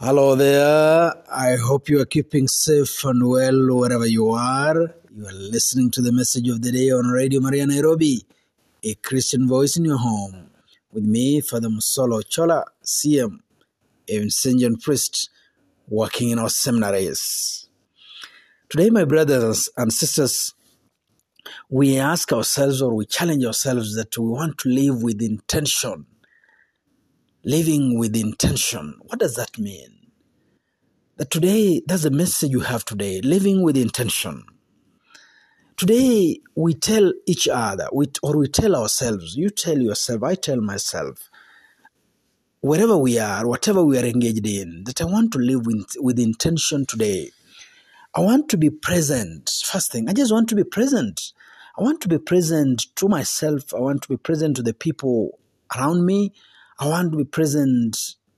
Hello there. I hope you are keeping safe and well wherever you are. You are listening to the message of the day on Radio Maria Nairobi, a Christian voice in your home. With me, Father Musolo Chola, CM, a Vincentian priest working in our seminaries. Today, my brothers and sisters, we ask ourselves or we challenge ourselves that we want to live with intention. Living with intention. What does that mean? That today, that's the message you have today. Living with intention. Today, we tell each other, we, or we tell ourselves, you tell yourself, I tell myself, wherever we are, whatever we are engaged in, that I want to live with, with intention today. I want to be present. First thing, I just want to be present. I want to be present to myself. I want to be present to the people around me. I want to be present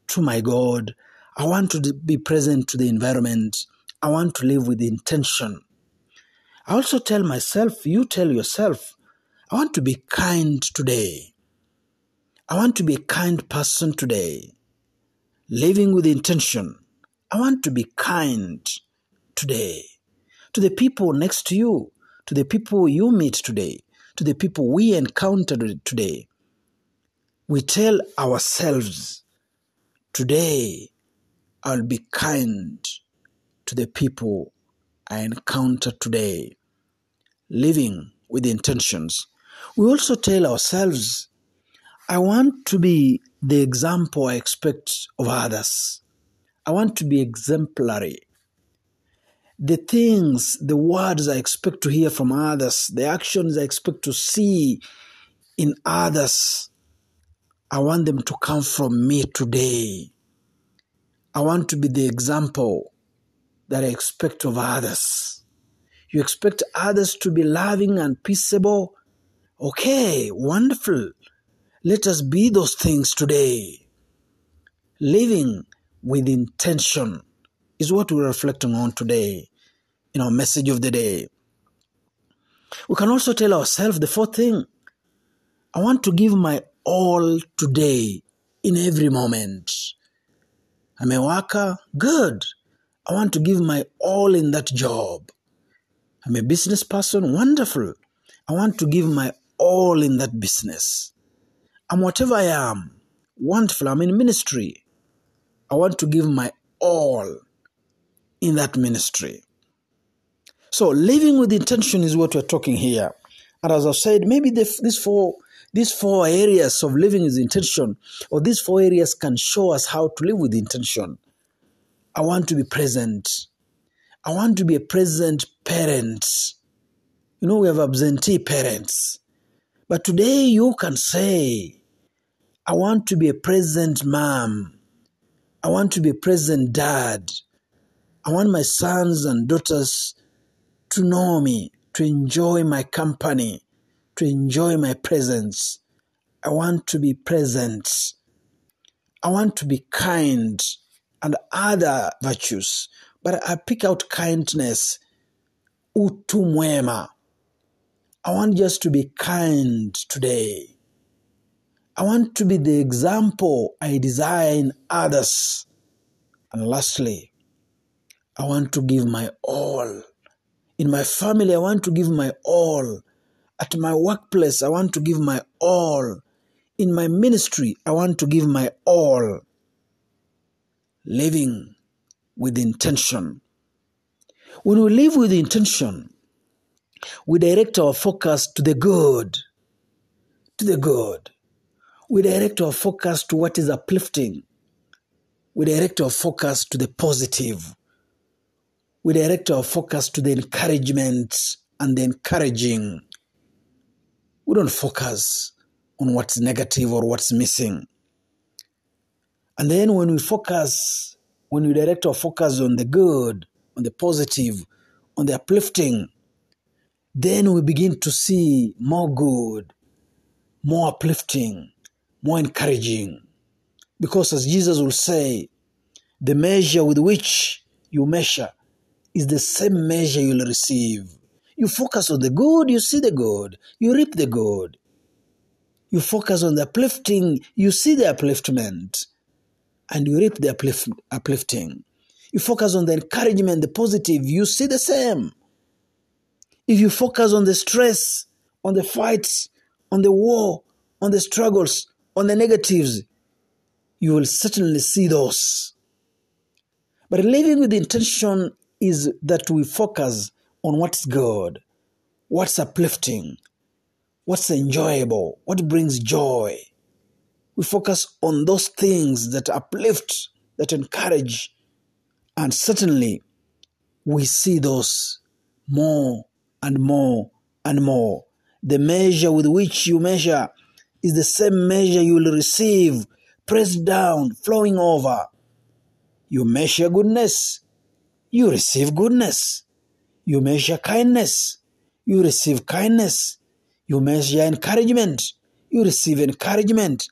to my God. I want to be present to the environment. I want to live with intention. I also tell myself, you tell yourself, I want to be kind today. I want to be a kind person today. Living with intention. I want to be kind today. To the people next to you, to the people you meet today, to the people we encountered today. We tell ourselves, today I'll be kind to the people I encounter today, living with intentions. We also tell ourselves, I want to be the example I expect of others. I want to be exemplary. The things, the words I expect to hear from others, the actions I expect to see in others, I want them to come from me today. I want to be the example that I expect of others. You expect others to be loving and peaceable? Okay, wonderful. Let us be those things today. Living with intention is what we're reflecting on today in our message of the day. We can also tell ourselves the fourth thing I want to give my all today in every moment. I'm a worker, good. I want to give my all in that job. I'm a business person, wonderful. I want to give my all in that business. I'm whatever I am, wonderful. I'm in ministry. I want to give my all in that ministry. So, living with intention is what we're talking here. And as I've said, maybe the, these four these four areas of living with intention, or these four areas can show us how to live with intention. I want to be present. I want to be a present parent. You know, we have absentee parents. But today you can say, I want to be a present mom. I want to be a present dad. I want my sons and daughters to know me, to enjoy my company, to enjoy my presence. I want to be present. I want to be kind and other virtues. But I pick out kindness, utu. I want just to be kind today. I want to be the example I desire in others. And lastly, I want to give my all. In my family, I want to give my all. At my workplace, I want to give my all. In my ministry, I want to give my all. Living with intention. When we live with intention, we direct our focus to the good. To the good. We direct our focus to what is uplifting. We direct our focus to the positive. We direct our focus to the encouragement and the encouraging. We don't focus on what's negative or what's missing. And then when we focus, when we direct our focus on the good, on the positive, on the uplifting, then we begin to see more good, more uplifting, more encouraging. Because as Jesus will say, the measure with which you measure is the same measure you'll receive. You focus on the good, you see the good, you reap the good. You focus on the uplifting, you see the upliftment. and you reap the uplift, uplifting. You focus on the encouragement, the positive, you see the same. If you focus on the stress, on the fights, on the war, on the struggles, on the negatives, you will certainly see those. But living with intention is that we focus on what's good, what's uplifting, what's enjoyable, what brings joy. We focus on those things that uplift, that encourage, and certainly we see those more and more and more. The measure with which you measure is the same measure you will receive, pressed down, flowing over. You measure goodness, you receive goodness. You measure kindness, you receive kindness. You measure encouragement, you receive encouragement.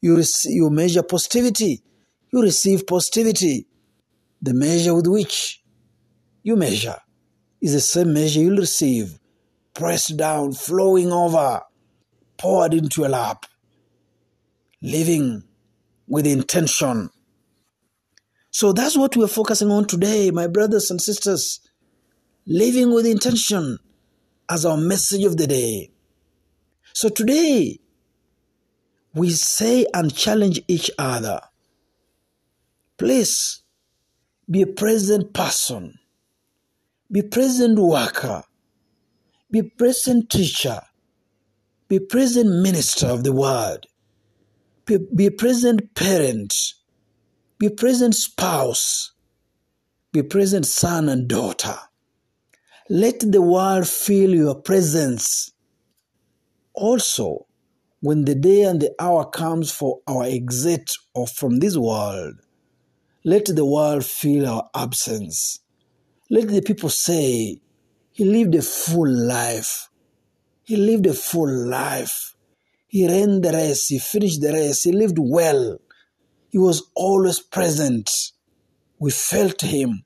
You, you measure positivity, you receive positivity. The measure with which you measure is the same measure you'll receive, pressed down, flowing over, poured into your lap, living with intention. So that's what we're focusing on today, my brothers and sisters. Living with intention as our message of the day. So today, we say and challenge each other. Please be a present person, be present worker, be present teacher, be present minister of the word, be, be present parent, be present spouse, be present son and daughter. Let the world feel your presence. Also, when the day and the hour comes for our exit or from this world, let the world feel our absence. Let the people say, He lived a full life. He lived a full life. He ran the race. He finished the race. He lived well. He was always present. We felt Him.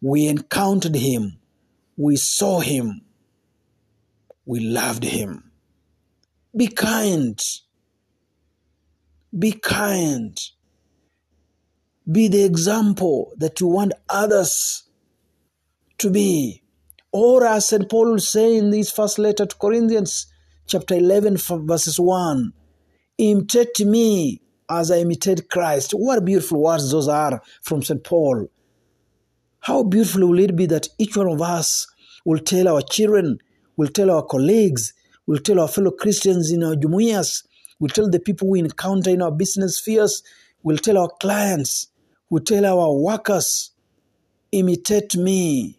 We encountered Him. We saw Him. We loved Him. Be kind. Be kind. Be the example that you want others to be. Or as St. Paul say in this first letter to Corinthians, chapter 11, verses 1, imitate me as I imitate Christ. What beautiful words those are from St. Paul. How beautiful will it be that each one of us will tell our children, will tell our colleagues, will tell our fellow Christians in our jumuiyas, will tell the people we encounter in our business spheres, will tell our clients, will tell our workers, imitate me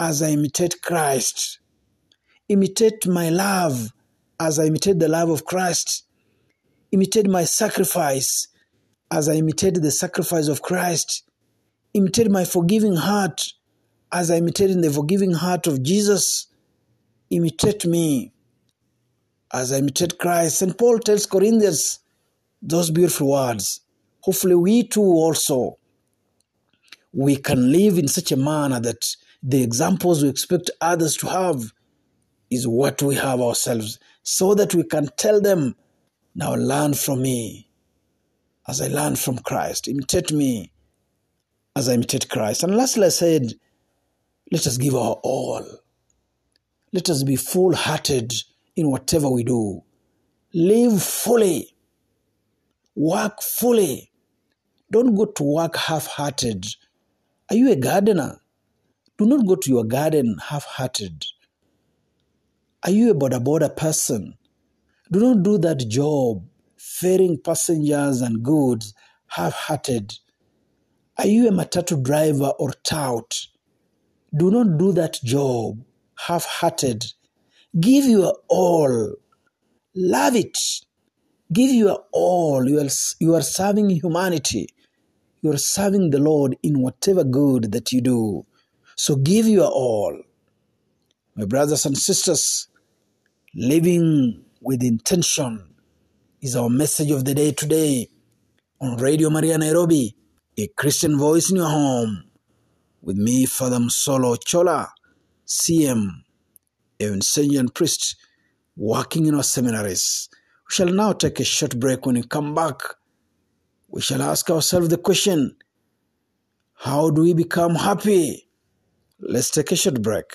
as I imitate Christ. Imitate my love as I imitate the love of Christ. Imitate my sacrifice as I imitate the sacrifice of Christ. Imitate my forgiving heart as I imitate in the forgiving heart of Jesus. Imitate me as I imitate Christ. St. Paul tells Corinthians those beautiful words. Hopefully, we too also we can live in such a manner that the examples we expect others to have is what we have ourselves, so that we can tell them, Now learn from me as I learn from Christ. Imitate me as I imitate Christ. And lastly, I said, Let us give our all. Let us be full hearted in whatever we do. Live fully. Work fully. Don't go to work half hearted. Are you a gardener? Do not go to your garden half hearted. Are you a boda boda person? Do not do that job, ferrying passengers and goods half hearted. Are you a matatu driver or tout? Do not do that job half hearted. Give your all. Love it. Give your all. You are, you are serving humanity. You are serving the Lord in whatever good that you do. So give your all. My brothers and sisters, living with intention is our message of the day today on Radio Maria Nairobi, a Christian voice in your home. With me, Father Msolo Chola, CM, a Vincentian priest working in our seminaries. We shall now take a short break when we come back. we shall ask ourselves the question how do we become happy? Let's take a short break.